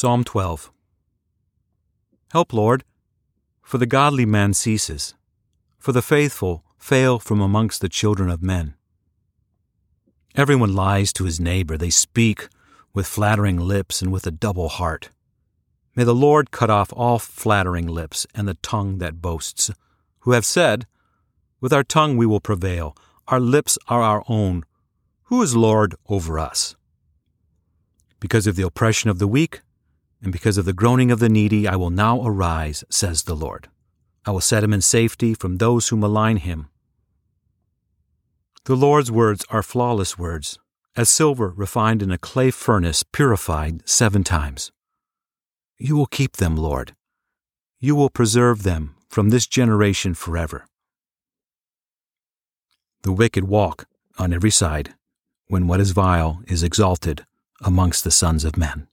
Psalm 12 Help, Lord, for the godly man ceases, for the faithful fail from amongst the children of men. Everyone lies to his neighbor, they speak with flattering lips and with a double heart. May the Lord cut off all flattering lips and the tongue that boasts, who have said, With our tongue we will prevail, our lips are our own. Who is Lord over us? Because of the oppression of the weak, and because of the groaning of the needy, I will now arise, says the Lord. I will set him in safety from those who malign him. The Lord's words are flawless words, as silver refined in a clay furnace purified seven times. You will keep them, Lord. You will preserve them from this generation forever. The wicked walk on every side, when what is vile is exalted amongst the sons of men.